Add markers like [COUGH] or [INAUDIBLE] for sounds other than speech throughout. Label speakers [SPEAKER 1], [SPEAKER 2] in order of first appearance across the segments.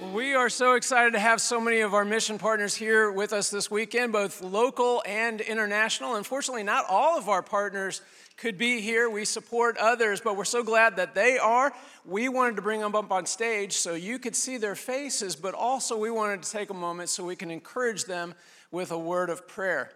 [SPEAKER 1] We are so excited to have so many of our mission partners here with us this weekend, both local and international. Unfortunately, not all of our partners could be here. We support others, but we're so glad that they are. We wanted to bring them up on stage so you could see their faces, but also we wanted to take a moment so we can encourage them with a word of prayer.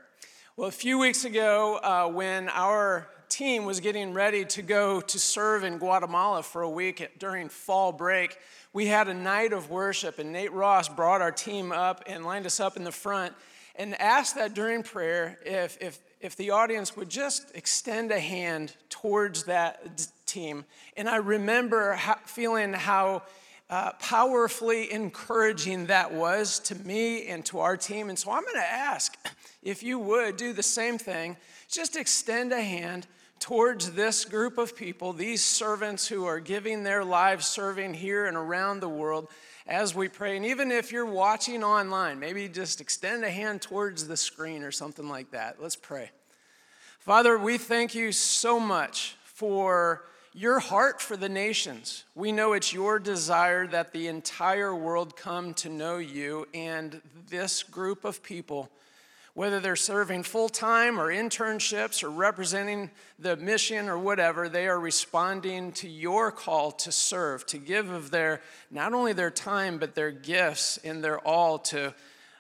[SPEAKER 1] Well, a few weeks ago, uh, when our team was getting ready to go to serve in Guatemala for a week during fall break, we had a night of worship, and Nate Ross brought our team up and lined us up in the front and asked that during prayer if, if, if the audience would just extend a hand towards that team. And I remember how, feeling how uh, powerfully encouraging that was to me and to our team. And so I'm going to ask if you would do the same thing, just extend a hand towards this group of people, these servants who are giving their lives serving here and around the world as we pray. And even if you're watching online, maybe just extend a hand towards the screen or something like that. Let's pray. Father, we thank you so much for your heart for the nations. We know it's your desire that the entire world come to know you, and this group of people whether they're serving full time or internships or representing the mission or whatever, they are responding to your call to serve, to give of their, not only their time, but their gifts and their all to,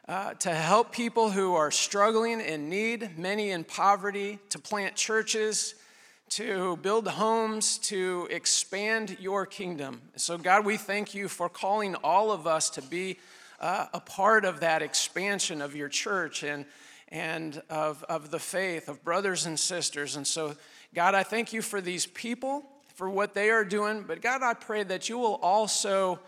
[SPEAKER 1] uh, to help people who are struggling in need, many in poverty, to plant churches, to build homes, to expand your kingdom. So, God, we thank you for calling all of us to be uh, a part of that expansion of your church and and of, of the faith of brothers and sisters. And so, God, I thank you for these people, for what they are doing. But God, I pray that you will also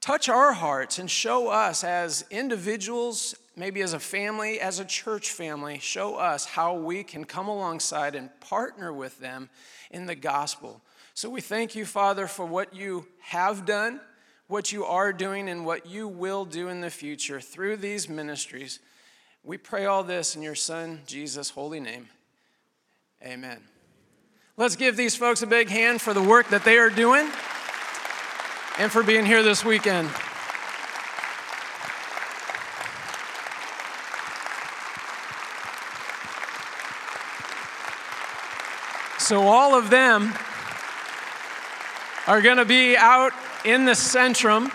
[SPEAKER 1] touch our hearts and show us as individuals, maybe as a family, as a church family, show us how we can come alongside and partner with them in the gospel. So we thank you, Father, for what you have done, what you are doing, and what you will do in the future through these ministries. We pray all this in your Son, Jesus' holy name. Amen. Let's give these folks a big hand for the work that they are doing and for being here this weekend. So, all of them are going to be out in the centrum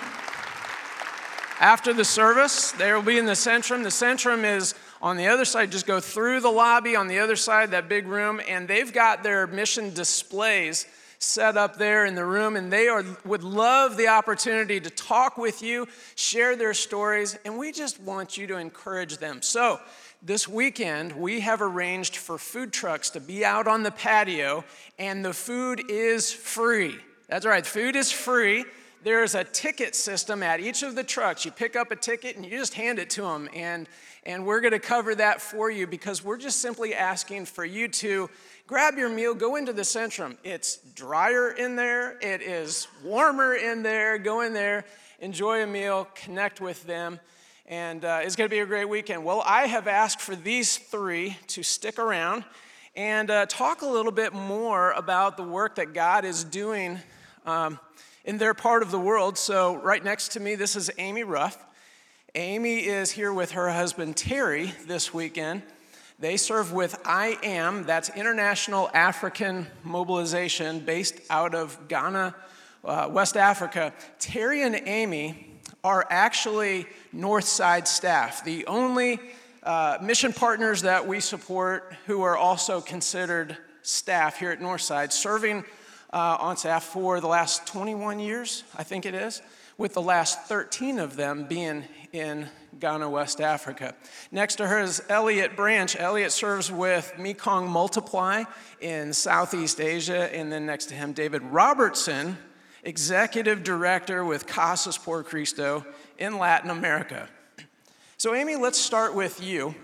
[SPEAKER 1] after the service, they will be in the centrum. The centrum is on the other side. Just go through the lobby on the other side, that big room, and they've got their mission displays set up there in the room, and they are, would love the opportunity to talk with you, share their stories, and we just want you to encourage them. So, this weekend, we have arranged for food trucks to be out on the patio, and the food is free. That's right, food is free there's a ticket system at each of the trucks. You pick up a ticket and you just hand it to them. And, and we're going to cover that for you because we're just simply asking for you to grab your meal, go into the Centrum. It's drier in there, it is warmer in there. Go in there, enjoy a meal, connect with them. And uh, it's going to be a great weekend. Well, I have asked for these three to stick around and uh, talk a little bit more about the work that God is doing. Um, in their part of the world. So, right next to me, this is Amy Ruff. Amy is here with her husband Terry this weekend. They serve with I AM, that's International African Mobilization, based out of Ghana, uh, West Africa. Terry and Amy are actually Northside staff, the only uh, mission partners that we support who are also considered staff here at Northside, serving uh, on staff for the last 21 years, I think it is, with the last 13 of them being in Ghana, West Africa. Next to her is Elliot Branch. Elliot serves with Mekong Multiply in Southeast Asia. And then next to him, David Robertson, Executive Director with Casas por Cristo in Latin America. So, Amy, let's start with you.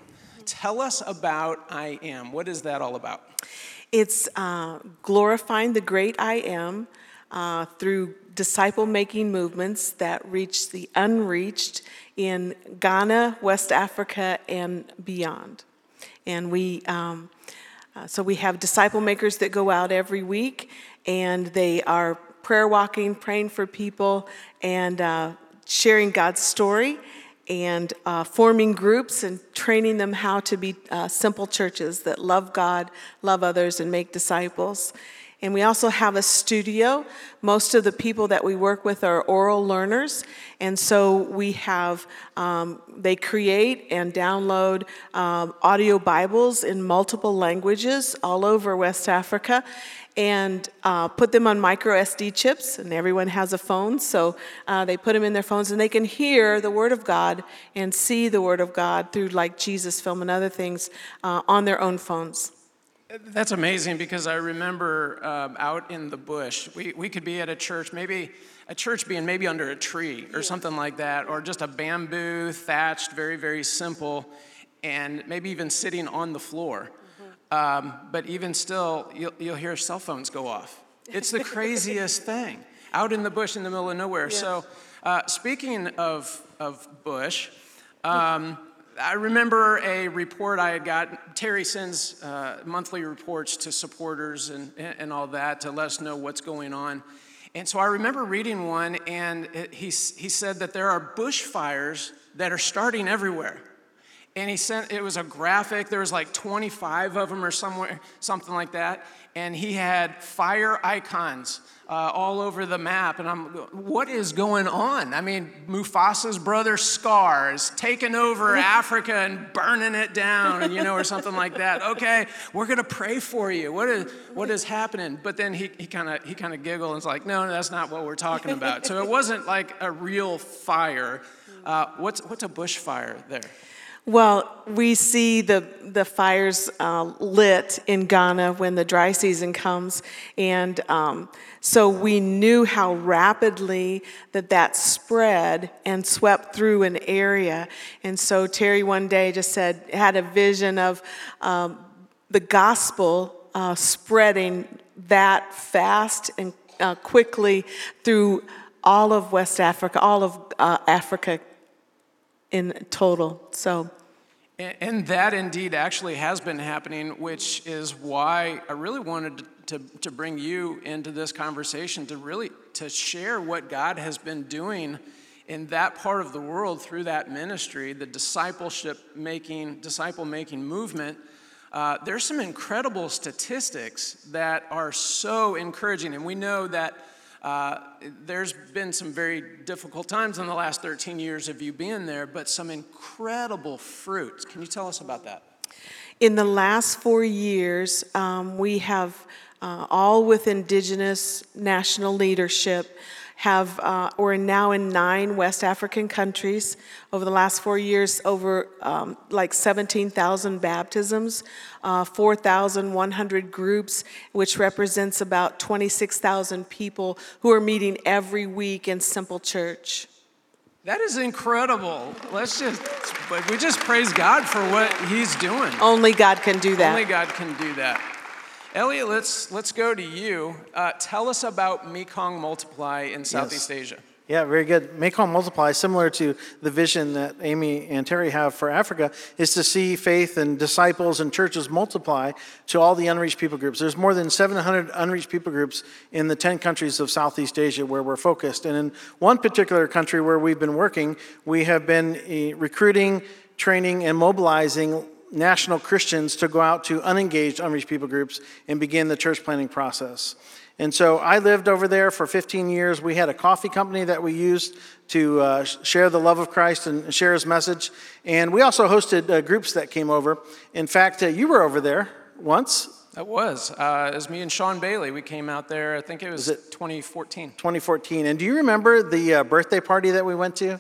[SPEAKER 1] Tell us about I Am. What is that all about?
[SPEAKER 2] It's uh, glorifying the great I am uh, through disciple making movements that reach the unreached in Ghana, West Africa, and beyond. And we, um, uh, so we have disciple makers that go out every week and they are prayer walking, praying for people, and uh, sharing God's story and uh, forming groups and training them how to be uh, simple churches that love God, love others, and make disciples. And we also have a studio. Most of the people that we work with are oral learners. And so we have, um, they create and download um, audio Bibles in multiple languages all over West Africa and uh, put them on micro SD chips, and everyone has a phone, so uh, they put them in their phones, and they can hear the Word of God and see the Word of God through like Jesus film and other things uh, on their own phones.
[SPEAKER 1] That's amazing because I remember um, out in the bush, we, we could be at a church, maybe a church being maybe under a tree or something like that, or just a bamboo thatched, very, very simple, and maybe even sitting on the floor. Um, but even still, you'll, you'll hear cell phones go off. It's the craziest [LAUGHS] thing out in the bush in the middle of nowhere. Yes. So, uh, speaking of, of bush, um, I remember a report I had got. Terry sends uh, monthly reports to supporters and, and all that to let us know what's going on. And so I remember reading one, and it, he, he said that there are bushfires that are starting everywhere. And he sent, it was a graphic, there was like 25 of them or somewhere, something like that. And he had fire icons uh, all over the map. And I'm, what is going on? I mean, Mufasa's brother Scar is taking over [LAUGHS] Africa and burning it down, you know, or something like that. Okay, we're going to pray for you. What is, what is happening? But then he kind of he kind of giggled and was like, no, that's not what we're talking about. So it wasn't like a real fire. Uh, what's, what's a bushfire there?
[SPEAKER 2] Well, we see the, the fires uh, lit in Ghana when the dry season comes. And um, so we knew how rapidly that that spread and swept through an area. And so Terry one day just said, had a vision of um, the gospel uh, spreading that fast and uh, quickly through all of West Africa, all of uh, Africa in total. So
[SPEAKER 1] and that indeed actually has been happening, which is why I really wanted to, to bring you into this conversation to really to share what God has been doing in that part of the world through that ministry, the discipleship making, disciple making movement. Uh, there's some incredible statistics that are so encouraging, and we know that uh, there's been some very difficult times in the last 13 years of you being there, but some incredible fruits. Can you tell us about that?
[SPEAKER 2] In the last four years, um, we have, uh, all with Indigenous national leadership, have, uh, we're now in nine West African countries. Over the last four years, over um, like 17,000 baptisms, uh, 4,100 groups, which represents about 26,000 people who are meeting every week in Simple Church.
[SPEAKER 1] That is incredible. Let's just, we just praise God for what He's doing.
[SPEAKER 2] Only God can do that.
[SPEAKER 1] Only God can do that. Elliot, let's, let's go to you. Uh, tell us about Mekong Multiply in Southeast yes. Asia.
[SPEAKER 3] Yeah, very good. Mekong Multiply, similar to the vision that Amy and Terry have for Africa, is to see faith and disciples and churches multiply to all the unreached people groups. There's more than 700 unreached people groups in the 10 countries of Southeast Asia where we're focused. And in one particular country where we've been working, we have been eh, recruiting, training, and mobilizing national Christians to go out to unengaged, unreached people groups and begin the church planting process. And so I lived over there for 15 years. We had a coffee company that we used to uh, share the love of Christ and share his message. And we also hosted uh, groups that came over. In fact, uh, you were over there once.
[SPEAKER 1] That was. Uh, it was me and Sean Bailey. We came out there, I think it was, was it 2014.
[SPEAKER 3] 2014. And do you remember the uh, birthday party that we went to?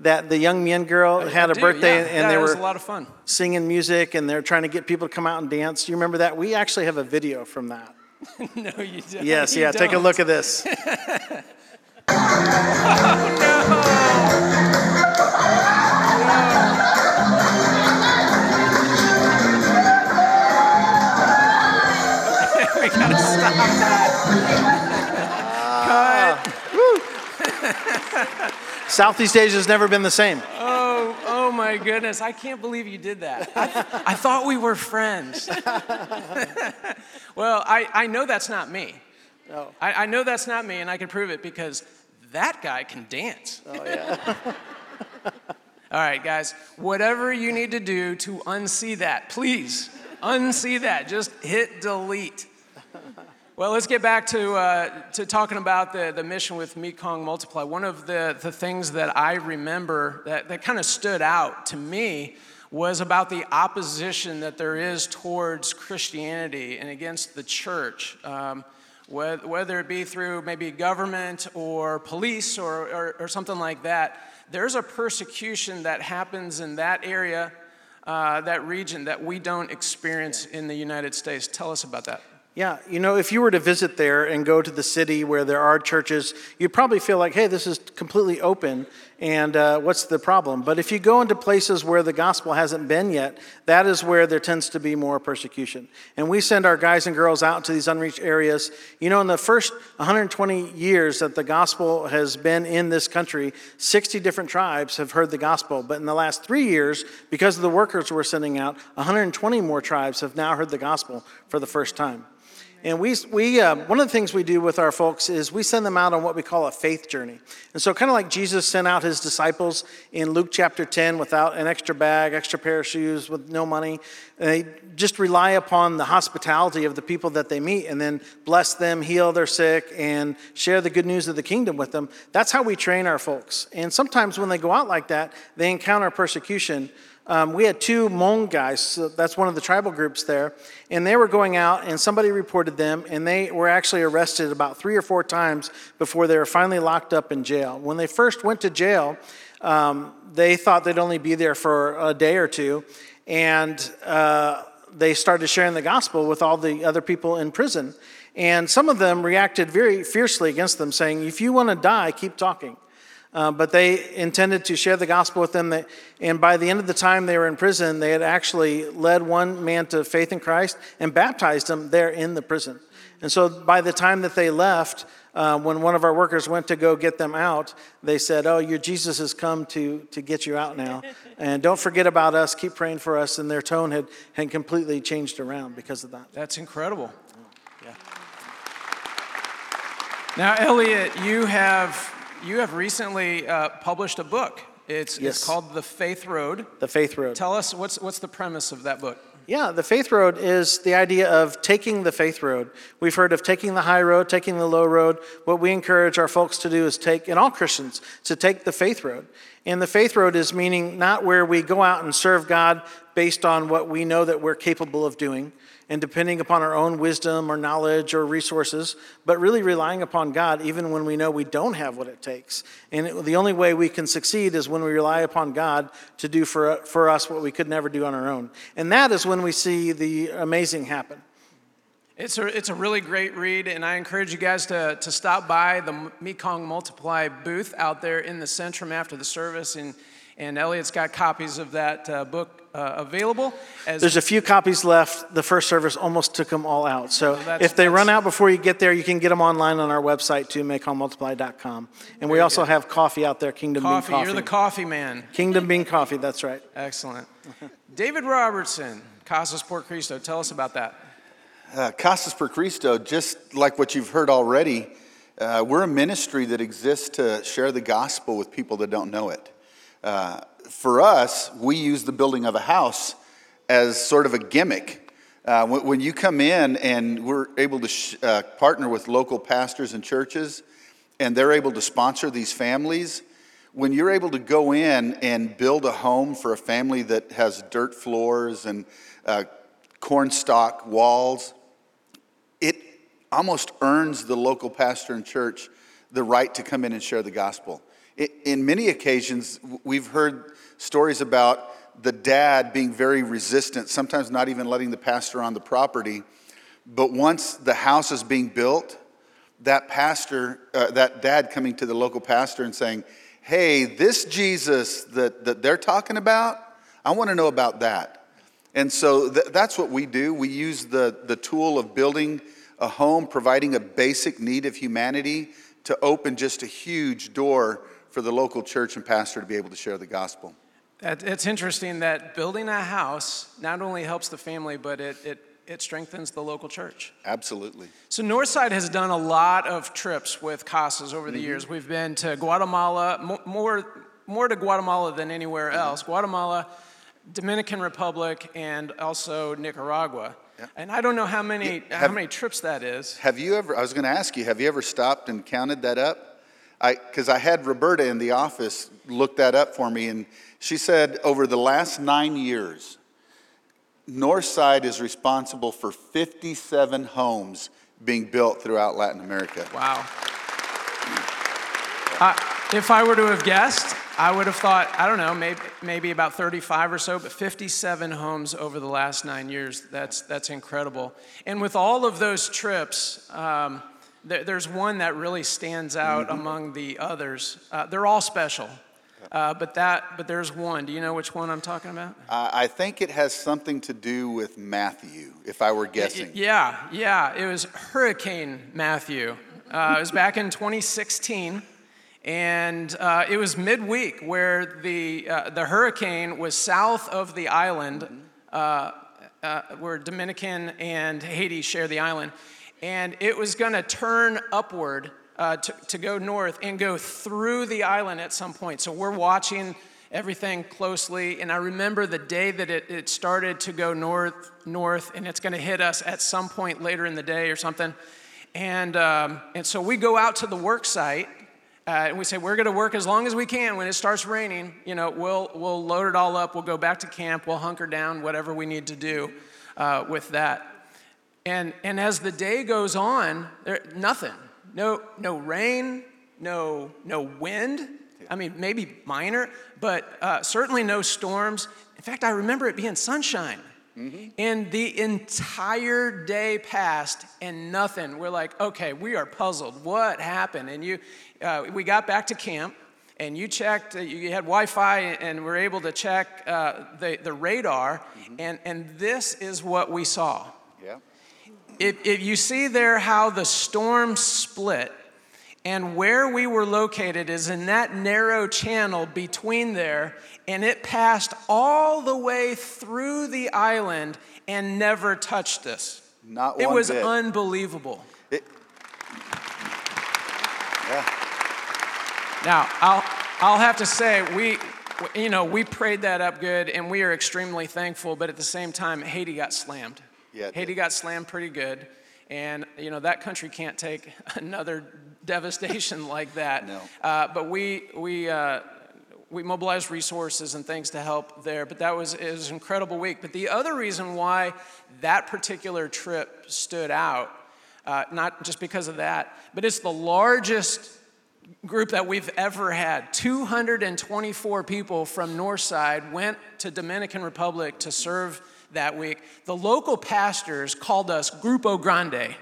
[SPEAKER 3] That the young Mien girl I, had a do, birthday
[SPEAKER 1] yeah.
[SPEAKER 3] and
[SPEAKER 1] yeah,
[SPEAKER 3] they were
[SPEAKER 1] a lot of fun.
[SPEAKER 3] singing music and they're trying to get people to come out and dance. Do you remember that? We actually have a video from that. [LAUGHS]
[SPEAKER 1] no, you don't.
[SPEAKER 3] Yes,
[SPEAKER 1] you
[SPEAKER 3] yeah,
[SPEAKER 1] don't.
[SPEAKER 3] take a look at this. [LAUGHS]
[SPEAKER 1] oh, no. [LAUGHS] we gotta stop
[SPEAKER 3] that. Southeast Asia has never been the same.
[SPEAKER 1] Oh, oh my goodness. I can't believe you did that. I, I thought we were friends. [LAUGHS] well, I, I know that's not me.
[SPEAKER 3] No.
[SPEAKER 1] I, I know that's not me, and I can prove it because that guy can dance. Oh, yeah. [LAUGHS] All right, guys, whatever you need to do to unsee that, please unsee that. Just hit delete. Well, let's get back to, uh, to talking about the, the mission with Mekong Multiply. One of the, the things that I remember that, that kind of stood out to me was about the opposition that there is towards Christianity and against the church. Um, whether it be through maybe government or police or, or, or, something like that, there's a persecution that happens in that area, uh, that region, that we don't experience in the United States. Tell us about that.
[SPEAKER 3] Yeah, you know, if you were to visit there and go to the city where there are churches, you'd probably feel like, hey, this is completely open, and uh, what's the problem? But if you go into places where the gospel hasn't been yet, that is where there tends to be more persecution. And we send our guys and girls out to these unreached areas. You know, in the first 120 years that the gospel has been in this country, 60 different tribes have heard the gospel. But in the last three years, because of the workers we're sending out, 120 more tribes have now heard the gospel for the first time. And we, we uh, one of the things we do with our folks is we send them out on what we call a faith journey. And so, kind of like Jesus sent out his disciples in Luke chapter 10 without an extra bag, extra pair of shoes, with no money, and they just rely upon the hospitality of the people that they meet and then bless them, heal their sick, and share the good news of the kingdom with them. That's how we train our folks. And sometimes when they go out like that, they encounter persecution. Um, we had two Hmong guys, so that's one of the tribal groups there, and they were going out, and somebody reported them, and they were actually arrested about three or four times before they were finally locked up in jail. When they first went to jail, um, they thought they'd only be there for a day or two, and uh, they started sharing the gospel with all the other people in prison. And some of them reacted very fiercely against them, saying, If you want to die, keep talking. Uh, but they intended to share the gospel with them. And by the end of the time they were in prison, they had actually led one man to faith in Christ and baptized him there in the prison. And so by the time that they left, uh, when one of our workers went to go get them out, they said, Oh, your Jesus has come to, to get you out now. And don't forget about us. Keep praying for us. And their tone had, had completely changed around because of that.
[SPEAKER 1] That's incredible. Yeah. Now, Elliot, you have you have recently uh, published a book. It's, yes. it's called The Faith Road.
[SPEAKER 3] The Faith Road.
[SPEAKER 1] Tell us what's, what's the premise of that book?
[SPEAKER 3] Yeah, the faith road is the idea of taking the faith road. We've heard of taking the high road, taking the low road. What we encourage our folks to do is take, and all Christians, to take the faith road. And the faith road is meaning not where we go out and serve God based on what we know that we're capable of doing, and depending upon our own wisdom or knowledge or resources, but really relying upon God even when we know we don't have what it takes. And it, the only way we can succeed is when we rely upon God to do for, for us what we could never do on our own. And that is when we see the amazing happen.
[SPEAKER 1] It's a, it's a really great read, and I encourage you guys to, to stop by the Mekong Multiply booth out there in the Centrum after the service. And, and Elliot's got copies of that uh, book uh, available.
[SPEAKER 3] There's a few copies left. The first service almost took them all out. So well, if they run out before you get there, you can get them online on our website too, mekongmultiply.com. And we also good. have coffee out there, Kingdom
[SPEAKER 1] coffee,
[SPEAKER 3] Bean Coffee.
[SPEAKER 1] You're the coffee man.
[SPEAKER 3] Kingdom Bean Coffee, that's right.
[SPEAKER 1] Excellent. David Robertson, Casas por Cristo, tell us about that.
[SPEAKER 4] Uh, Casas por Cristo, just like what you've heard already, uh, we're a ministry that exists to share the gospel with people that don't know it. Uh, for us, we use the building of a house as sort of a gimmick. Uh, when, when, you come in and we're able to sh- uh, partner with local pastors and churches, and they're able to sponsor these families, when you're able to go in and build a home for a family that has dirt floors and uh, cornstalk walls, it almost earns the local pastor and church the right to come in and share the gospel. In many occasions, we've heard stories about the dad being very resistant, sometimes not even letting the pastor on the property. But once the house is being built, that pastor, uh, that dad coming to the local pastor and saying, Hey, this Jesus that, that they're talking about, I want to know about that. And so th- that's what we do. We use the, the tool of building a home, providing a basic need of humanity to open just a huge door for the local church and pastor to be able to share the gospel.
[SPEAKER 1] It's interesting that building a house not only helps the family, but it, it it strengthens the local church.
[SPEAKER 4] Absolutely.
[SPEAKER 1] So Northside has done a lot of trips with Casas over the mm-hmm. years. We've been to Guatemala, more, more to Guatemala than anywhere mm-hmm. else. Guatemala, Dominican Republic, and also Nicaragua. And I don't know how many, how
[SPEAKER 4] have-
[SPEAKER 1] many trips that is.
[SPEAKER 4] Have you ever, I was going to ask you, have you ever stopped and counted that up? I, because I had Roberta in the office look that up for me, and she said over the last nine years, Northside is responsible for 57 homes being built throughout Latin America.
[SPEAKER 1] Wow. Uh, if I were to have guessed, I would have thought, I don't know, maybe, maybe about 35 or so, but 57 homes over the last nine years. That's, that's incredible. And with all of those trips, um, there, there's one that really stands out among the others. Uh, they're all special, uh, but, that, but there's one. Do you know which one I'm talking about?
[SPEAKER 4] I I think it has something to do with Matthew, if I were guessing.
[SPEAKER 1] Yeah, yeah. It was Hurricane Matthew. Uh, it was back in 2016, and uh, it was midweek where the, uh, the hurricane was south of the island, uh, uh, where Dominican and Haiti share the island, and it was going to turn upward uh, to, to go north and go through the island at some point. So we're watching everything closely. And I remember the day that it, it started to go north, north, and it's going to hit us at some point later in the day or something. And, um, and so we go out to the work site. Uh, and we say we're going to work as long as we can. When it starts raining, you know, we'll we'll load it all up. We'll go back to camp. We'll hunker down. Whatever we need to do uh, with that. And and as the day goes on, there nothing. No no rain. No no wind. I mean maybe minor, but uh, certainly no storms. In fact, I remember it being sunshine. And the entire day passed and nothing. We're like, okay, we are puzzled. What happened? And you, uh, we got back to camp and you checked, uh, you had Wi Fi and were able to check uh, the, the radar. And, and this is what we saw.
[SPEAKER 4] Yeah.
[SPEAKER 1] If, if you see there how the storm split, and where we were located is in that narrow channel between there, and it passed all the way through the island and never touched us.
[SPEAKER 4] Not
[SPEAKER 1] It was
[SPEAKER 4] bit.
[SPEAKER 1] unbelievable.
[SPEAKER 4] It- yeah.
[SPEAKER 1] Now, I'll, I'll have to say, we, you know, we prayed that up good and we are extremely thankful, but at the same time, Haiti got slammed.
[SPEAKER 4] Yeah,
[SPEAKER 1] Haiti
[SPEAKER 4] did.
[SPEAKER 1] got slammed pretty good. And, you know, that country can't take [LAUGHS] another devastation [LAUGHS] like that.
[SPEAKER 4] No.
[SPEAKER 1] Uh, but we, we, uh, we mobilized resources and things to help there. But that was, it was an incredible week. But the other reason why that particular trip stood out, uh, not just because of that, but it's the largest group that we've ever had. 224 people from Northside went to Dominican Republic to serve that week. The local pastors called us Grupo Grande.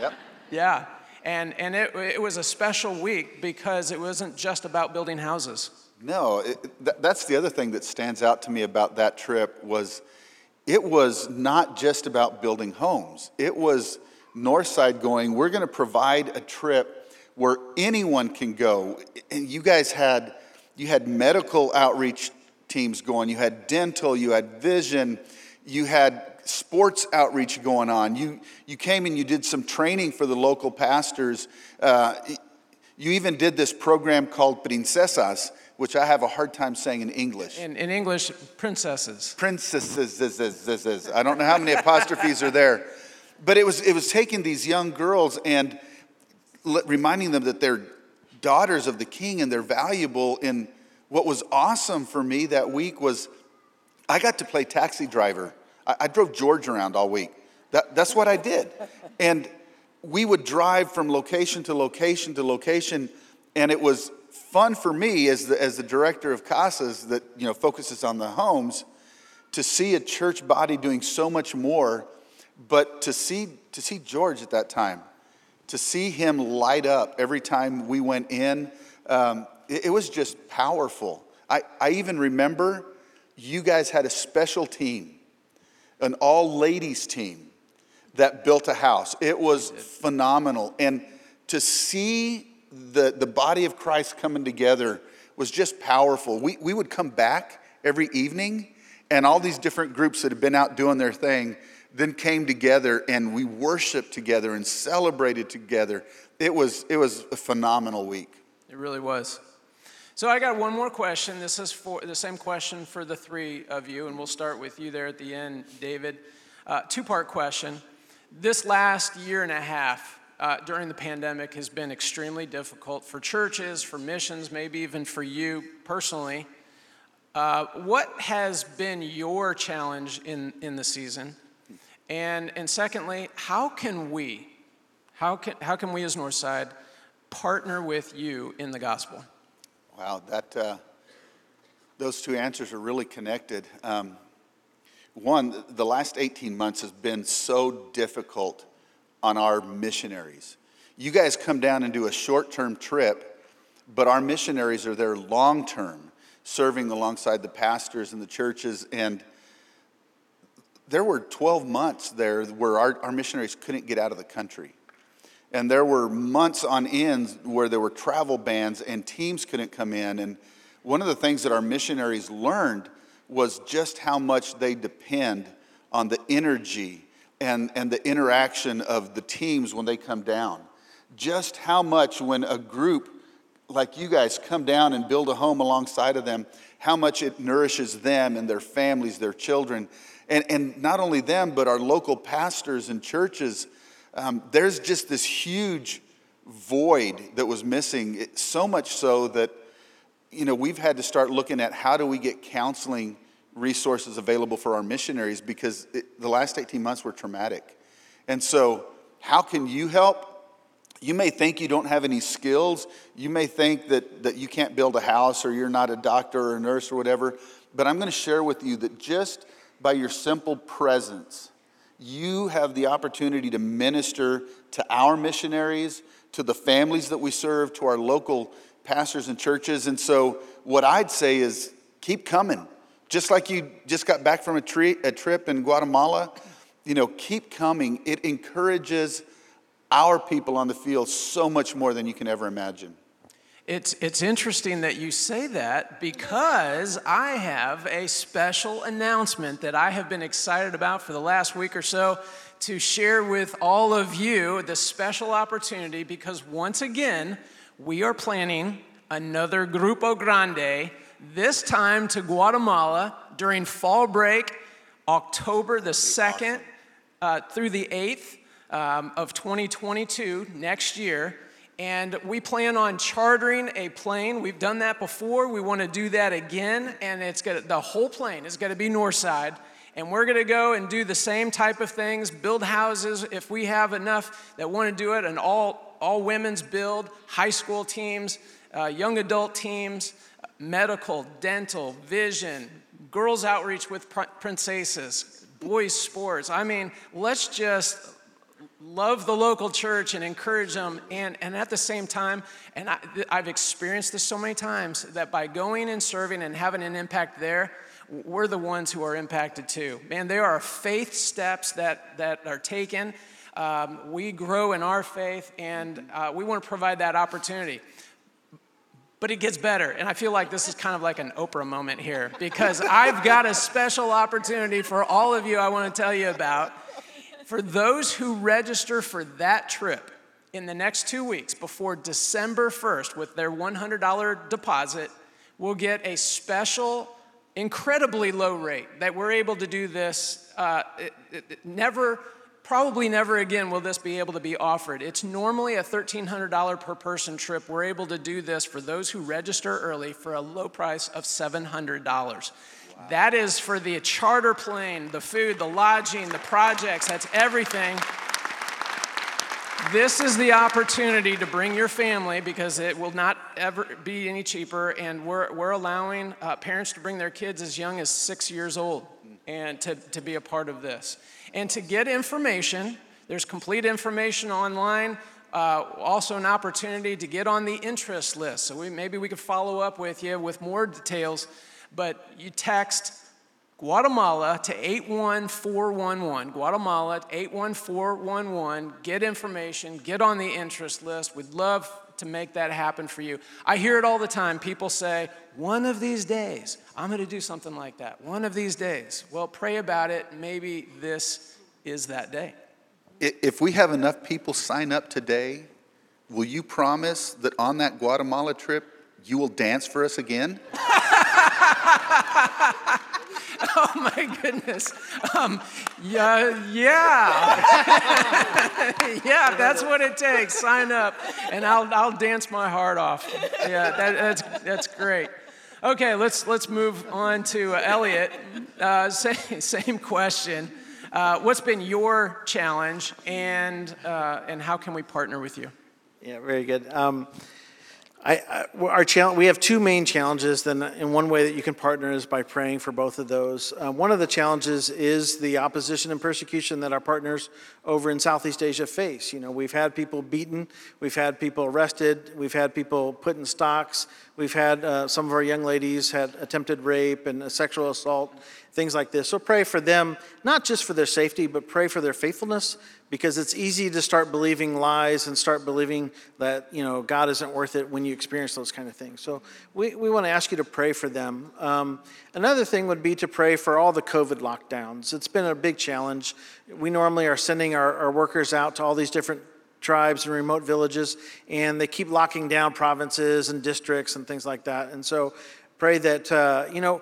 [SPEAKER 4] Yep.
[SPEAKER 1] Yeah. And, and it, it was a special week because it wasn't just about building houses.
[SPEAKER 4] No, it, th- that's the other thing that stands out to me about that trip was it was not just about building homes. It was Northside going, we're going to provide a trip where anyone can go. And you guys had you had medical outreach teams going, you had dental, you had vision, you had sports outreach going on. You you came and you did some training for the local pastors. Uh, you even did this program called Princesas, which I have a hard time saying in English.
[SPEAKER 1] In, in English, princesses.
[SPEAKER 4] Princesses. I don't know how many apostrophes are there. But it was, it was taking these young girls and reminding them that they're daughters of the king and they're valuable. And what was awesome for me that week was I got to play taxi driver. I, I drove George around all week. That, that's what I did. And we would drive from location to location to location, and it was fun for me as the, as the director of Casas that you know focuses on the homes to see a church body doing so much more, but to see to see George at that time, to see him light up every time we went in, um, it, it was just powerful. I, I even remember you guys had a special team, an all ladies team that built a house. It was phenomenal. And to see the, the body of Christ coming together was just powerful. We, we would come back every evening, and all these different groups that had been out doing their thing, then came together and we worshiped together and celebrated together. It was, it was a phenomenal week.
[SPEAKER 1] It really was. So I got one more question. This is for the same question for the three of you, and we'll start with you there at the end, David. Uh, Two part question. This last year and a half uh, during the pandemic has been extremely difficult for churches, for missions, maybe even for you personally. Uh, what has been your challenge in, in the season? And, and secondly, how can we, how can, how can we as Northside partner with you in the gospel?
[SPEAKER 4] Wow, that, uh, those two answers are really connected. Um, one, the last 18 months has been so difficult on our missionaries. You guys come down and do a short term trip, but our missionaries are there long term, serving alongside the pastors and the churches. And there were 12 months there where our, our missionaries couldn't get out of the country. And there were months on end where there were travel bans and teams couldn't come in. And one of the things that our missionaries learned was just how much they depend on the energy and, and the interaction of the teams when they come down. Just how much when a group like you guys come down and build a home alongside of them, how much it nourishes them and their families, their children. And, and not only them, but our local pastors and churches. Um, there's just this huge void that was missing, so much so that you know, we've had to start looking at how do we get counseling resources available for our missionaries because it, the last 18 months were traumatic. And so, how can you help? You may think you don't have any skills. You may think that, that you can't build a house or you're not a doctor or a nurse or whatever. But I'm going to share with you that just by your simple presence, you have the opportunity to minister to our missionaries, to the families that we serve, to our local pastors and churches. And so, what I'd say is keep coming. Just like you just got back from a, tree, a trip in Guatemala, you know, keep coming. It encourages our people on the field so much more than you can ever imagine.
[SPEAKER 1] It's, it's interesting that you say that because I have a special announcement that I have been excited about for the last week or so to share with all of you the special opportunity because once again, we are planning another Grupo Grande, this time to Guatemala during fall break, October the 2nd uh, through the 8th um, of 2022, next year. And we plan on chartering a plane. We've done that before. We want to do that again. And it's gonna, the whole plane is going to be Northside. And we're going to go and do the same type of things, build houses if we have enough that want to do it, and all all women's build, high school teams, uh, young adult teams, medical, dental, vision, girls outreach with princesses, boys sports. I mean, let's just love the local church and encourage them. And, and at the same time, and I, I've experienced this so many times, that by going and serving and having an impact there, we're the ones who are impacted too. Man, there are faith steps that, that are taken um, we grow in our faith, and uh, we want to provide that opportunity. But it gets better. And I feel like this is kind of like an Oprah moment here because I've got a special opportunity for all of you I want to tell you about. For those who register for that trip in the next two weeks before December 1st with their $100 deposit, will get a special, incredibly low rate that we're able to do this. Uh, it, it, never probably never again will this be able to be offered. It's normally a $1,300 per person trip. We're able to do this for those who register early for a low price of $700. That is for the charter plane, the food, the lodging, the projects, that's everything. This is the opportunity to bring your family because it will not ever be any cheaper. And we're, we're allowing uh, parents to bring their kids as young as six years old and to, to be a part of this. And to get information, there's complete information online. Uh, also, an opportunity to get on the interest list. So we, maybe we could follow up with you with more details. But you text Guatemala to 81411. Guatemala 81411. Get information, get on the interest list. We'd love to make that happen for you. I hear it all the time. People say, one of these days, I'm going to do something like that. One of these days. Well, pray about it. Maybe this is that day.
[SPEAKER 4] If we have enough people sign up today, will you promise that on that Guatemala trip, you will dance for us again? [LAUGHS] [LAUGHS]
[SPEAKER 1] oh my goodness. Um, yeah, yeah. [LAUGHS] yeah, that's what it takes. Sign up and I'll, I'll dance my heart off. Yeah, that, that's, that's great. Okay, let's, let's move on to uh, Elliot. Uh, same, [LAUGHS] same question. Uh, what's been your challenge and, uh, and how can we partner with you?
[SPEAKER 3] Yeah, very good. Um, I, I, our challenge, we have two main challenges. Then, in one way that you can partner is by praying for both of those. Uh, one of the challenges is the opposition and persecution that our partners over in Southeast Asia face. You know, we've had people beaten, we've had people arrested, we've had people put in stocks, we've had uh, some of our young ladies had attempted rape and sexual assault, things like this. So pray for them, not just for their safety, but pray for their faithfulness because it's easy to start believing lies and start believing that you know god isn't worth it when you experience those kind of things. So we, we want to ask you to pray for them. Um, another thing would be to pray for all the covid lockdowns. It's been a big challenge. We normally are sending our, our workers out to all these different tribes and remote villages and they keep locking down provinces and districts and things like that. And so pray that uh, you know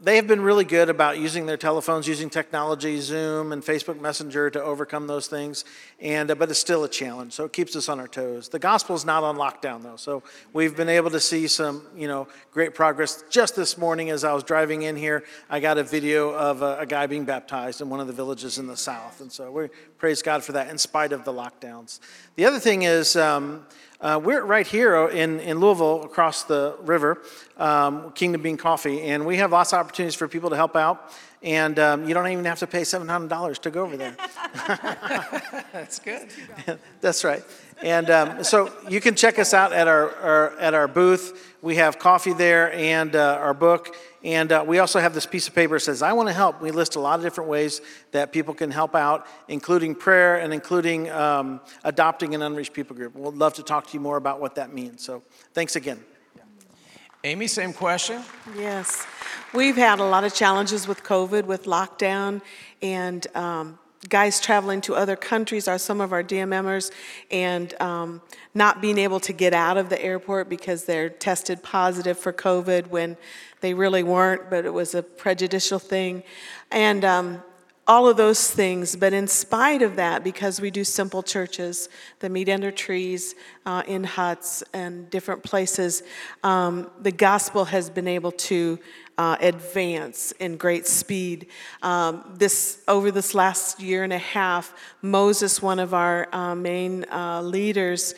[SPEAKER 3] they have been really good about using their telephones, using technology, Zoom and Facebook Messenger to overcome those things. And uh, but it's still a challenge, so it keeps us on our toes. The gospel is not on lockdown though, so we've been able to see some, you know, great progress. Just this morning, as I was driving in here, I got a video of a, a guy being baptized in one of the villages in the south, and so we praise God for that, in spite of the lockdowns. The other thing is. Um, uh, we're right here in, in Louisville across the river, um, Kingdom Bean Coffee, and we have lots of opportunities for people to help out. And um, you don't even have to pay $700 to go over there. [LAUGHS] [LAUGHS]
[SPEAKER 1] That's good.
[SPEAKER 3] That's right. And um, so you can check us out at our, our, at our booth. We have coffee there and uh, our book. And uh, we also have this piece of paper that says, I want to help. We list a lot of different ways that people can help out, including prayer and including um, adopting an unreached people group. We'd love to talk to you more about what that means. So thanks again.
[SPEAKER 1] Amy, same question.
[SPEAKER 2] Yes. We've had a lot of challenges with COVID, with lockdown, and um, guys traveling to other countries are some of our DMMers, and um, not being able to get out of the airport because they're tested positive for COVID when they really weren't, but it was a prejudicial thing. And um, all of those things. But in spite of that, because we do simple churches that meet under trees, uh, in huts, and different places, um, the gospel has been able to uh, advance in great speed. Um, this over this last year and a half, Moses, one of our uh, main uh, leaders,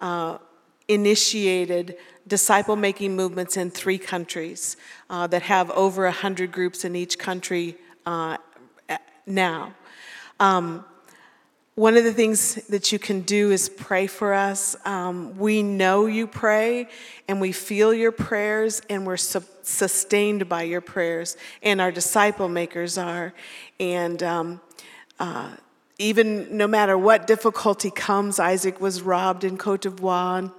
[SPEAKER 2] uh, initiated disciple making movements in three countries uh, that have over 100 groups in each country now. Um, one of the things that you can do is pray for us. Um, we know you pray and we feel your prayers and we're su- sustained by your prayers, and our disciple makers are. And um, uh, even no matter what difficulty comes, Isaac was robbed in Cote d'Ivoire.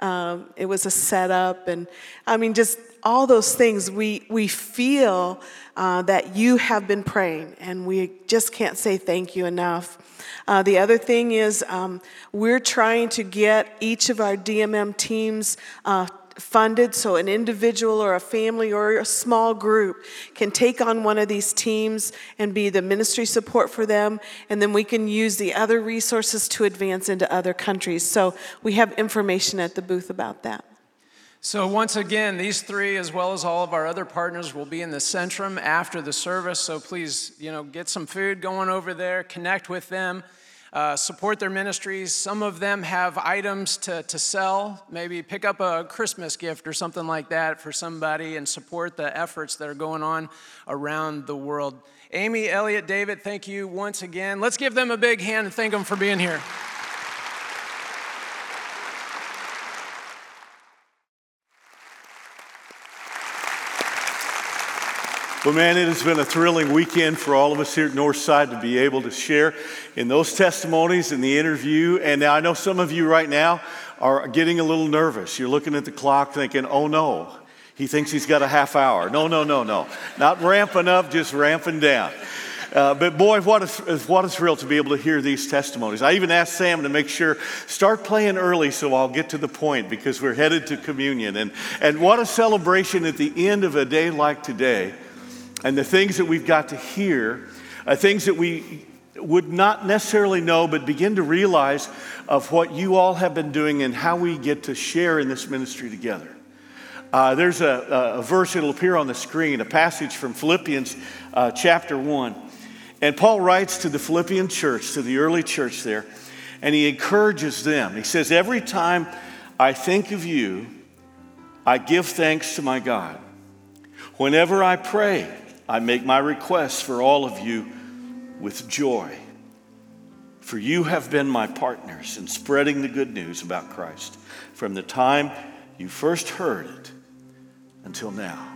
[SPEAKER 2] Um, it was a setup, and I mean, just all those things. We we feel uh, that you have been praying, and we just can't say thank you enough. Uh, the other thing is, um, we're trying to get each of our DMM teams uh, funded so an individual or a family or a small group can take on one of these teams and be the ministry support for them and then we can use the other resources to advance into other countries so we have information at the booth about that
[SPEAKER 1] so once again these three as well as all of our other partners will be in the centrum after the service so please you know get some food going over there connect with them uh, support their ministries. Some of them have items to, to sell. Maybe pick up a Christmas gift or something like that for somebody and support the efforts that are going on around the world. Amy, Elliot, David, thank you once again. Let's give them a big hand and thank them for being here.
[SPEAKER 5] Well, man, it has been a thrilling weekend for all of us here at Northside to be able to share in those testimonies in the interview. And now I know some of you right now are getting a little nervous. You're looking at the clock thinking, oh no, he thinks he's got a half hour. No, no, no, no. Not ramping up, just ramping down. Uh, but boy, what a, what a thrill to be able to hear these testimonies. I even asked Sam to make sure, start playing early so I'll get to the point because we're headed to communion. And, and what a celebration at the end of a day like today. And the things that we've got to hear, uh, things that we would not necessarily know, but begin to realize of what you all have been doing and how we get to share in this ministry together. Uh, there's a, a, verse, it'll appear on the screen, a passage from Philippians uh, chapter 1. And Paul writes to the Philippian church, to the early church there, and he encourages them. He says, Every time I think of you, I give thanks to my God. Whenever I pray, I make my requests for all of you with joy. For you have been my partners in spreading the good news about Christ from the time you first heard it until now.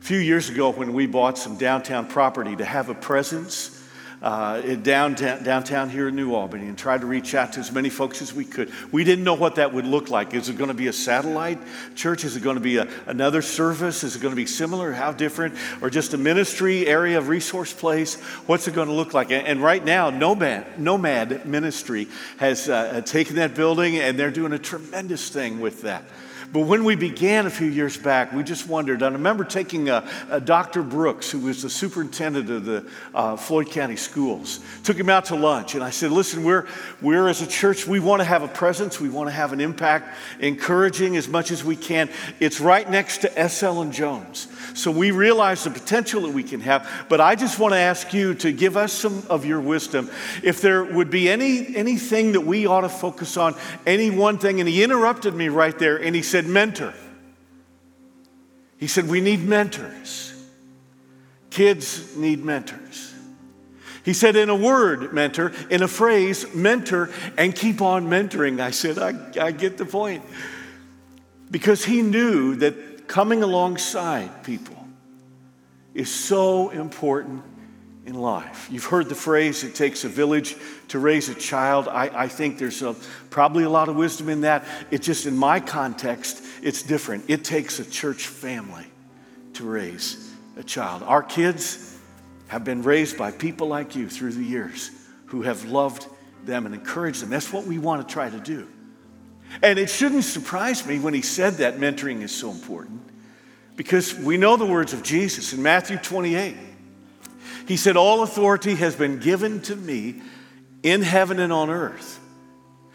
[SPEAKER 5] A few years ago, when we bought some downtown property to have a presence uh, downtown, downtown here in New Albany and tried to reach out to as many folks as we could, we didn't know what that would look like. Is it going to be a satellite church? Is it going to be a, another service? Is it going to be similar? How different? Or just a ministry area, of resource place? What's it going to look like? And, and right now, Nomad, Nomad Ministry has uh, taken that building and they're doing a tremendous thing with that. But when we began a few years back, we just wondered. I remember taking a, a Dr. Brooks, who was the superintendent of the uh, Floyd County schools, took him out to lunch, and I said, "Listen, we're we're as a church, we want to have a presence, we want to have an impact, encouraging as much as we can. It's right next to S. Ellen Jones, so we realize the potential that we can have. But I just want to ask you to give us some of your wisdom. If there would be any anything that we ought to focus on, any one thing." And he interrupted me right there, and he said mentor. He said, we need mentors. Kids need mentors. He said, in a word, mentor, in a phrase, mentor, and keep on mentoring. I said, I, I get the point. Because he knew that coming alongside people is so important in life. You've heard the phrase, it takes a village to raise a child. I, I think there's a, probably a lot of wisdom in that. It's just in my context, it's different. It takes a church family to raise a child. Our kids have been raised by people like you through the years who have loved them and encouraged them. That's what we want to try to do. And it shouldn't surprise me when he said that mentoring is so important because we know the words of Jesus in Matthew 28. He said, All authority has been given to me in heaven and on earth.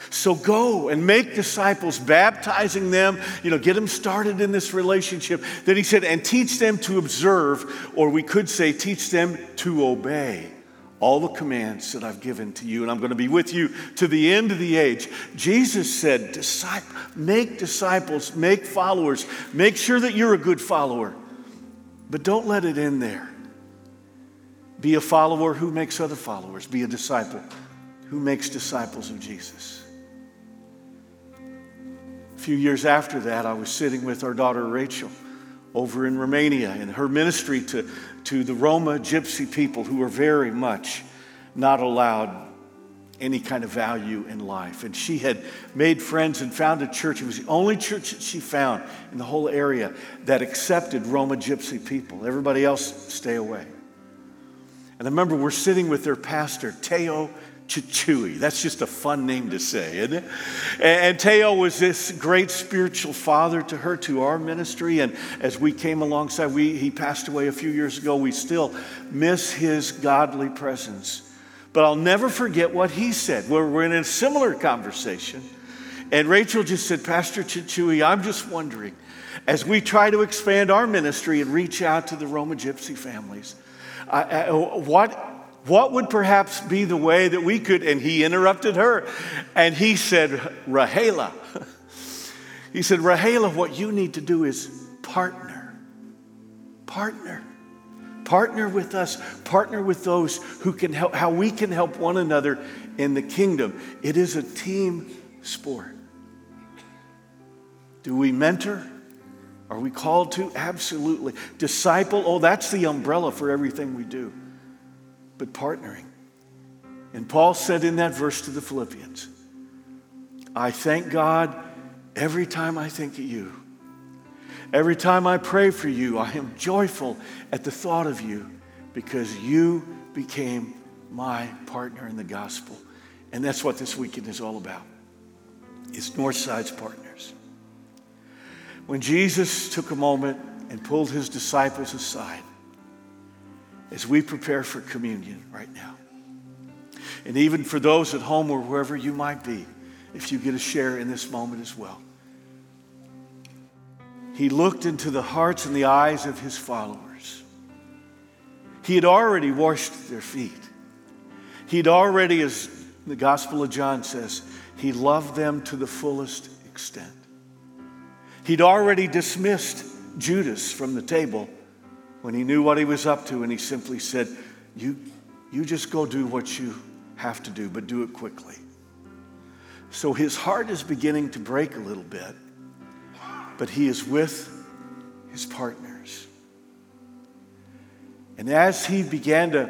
[SPEAKER 5] So go and make disciples, baptizing them, you know, get them started in this relationship. Then he said, and teach them to observe, or we could say, teach them to obey all the commands that I've given to you, and I'm going to be with you to the end of the age. Jesus said, make disciples, make followers, make sure that you're a good follower, but don't let it end there. Be a follower who makes other followers. Be a disciple who makes disciples of Jesus. A few years after that, I was sitting with our daughter Rachel over in Romania and her ministry to, to the Roma gypsy people who were very much not allowed any kind of value in life. And she had made friends and found a church. It was the only church that she found in the whole area that accepted Roma gypsy people. Everybody else, stay away. And I remember we're sitting with their pastor, Teo Chichui. That's just a fun name to say, isn't it? And Teo was this great spiritual father to her, to our ministry. And as we came alongside, we, he passed away a few years ago. We still miss his godly presence. But I'll never forget what he said. We're, we're in a similar conversation. And Rachel just said, Pastor Chichui, I'm just wondering, as we try to expand our ministry and reach out to the Roma Gypsy families, I, I, what, what would perhaps be the way that we could? And he interrupted her and he said, Rahela. [LAUGHS] He said, Rahela, what you need to do is partner. Partner. Partner with us, partner with those who can help, how we can help one another in the kingdom. It is a team sport. Do we mentor? Are we called to? Absolutely. Disciple, oh, that's the umbrella for everything we do. But partnering. And Paul said in that verse to the Philippians, I thank God every time I think of you. Every time I pray for you, I am joyful at the thought of you because you became my partner in the gospel. And that's what this weekend is all about. It's Northside's partners. When Jesus took a moment and pulled his disciples aside as we prepare for communion right now. And even for those at home or wherever you might be, if you get a share in this moment as well. He looked into the hearts and the eyes of his followers. He had already washed their feet. He'd already, as the Gospel of John says, he loved them to the fullest extent. He'd already dismissed Judas from the table when he knew what he was up to, and he simply said, You, you just go do what you have to do, but do it quickly. So his heart is beginning to break a little bit, but he is with his partners. And as he began to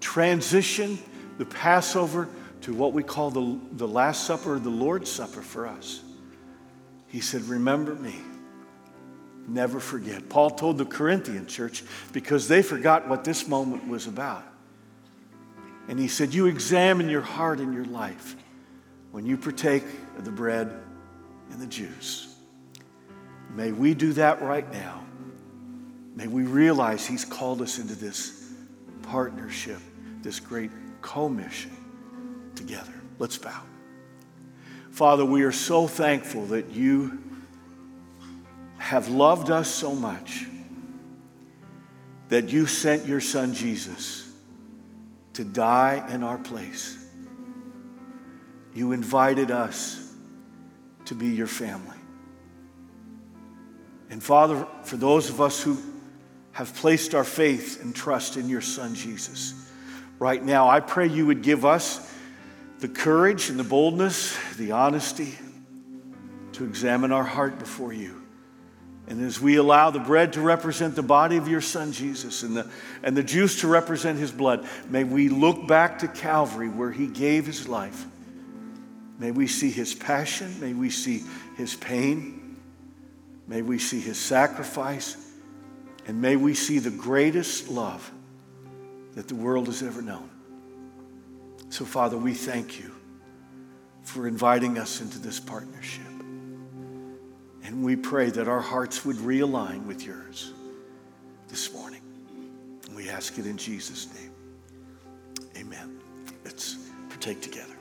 [SPEAKER 5] transition the Passover to what we call the, the Last Supper, the Lord's Supper for us, he said, Remember me. Never forget. Paul told the Corinthian church because they forgot what this moment was about. And he said, You examine your heart and your life when you partake of the bread and the juice. May we do that right now. May we realize he's called us into this partnership, this great commission together. Let's bow. Father, we are so thankful that you have loved us so much that you sent your son Jesus to die in our place. You invited us to be your family. And Father, for those of us who have placed our faith and trust in your son Jesus, right now, I pray you would give us the courage and the boldness, the honesty to examine our heart before you. And as we allow the bread to represent the body of your son Jesus and the, and the juice to represent his blood, may we look back to Calvary where he gave his life. May we see his passion. May we see his pain. May we see his sacrifice. And may we see the greatest love that the world has ever known. So, Father, we thank you for inviting us into this partnership. And we pray that our hearts would realign with yours this morning. We ask it in Jesus' name. Amen. Let's partake together.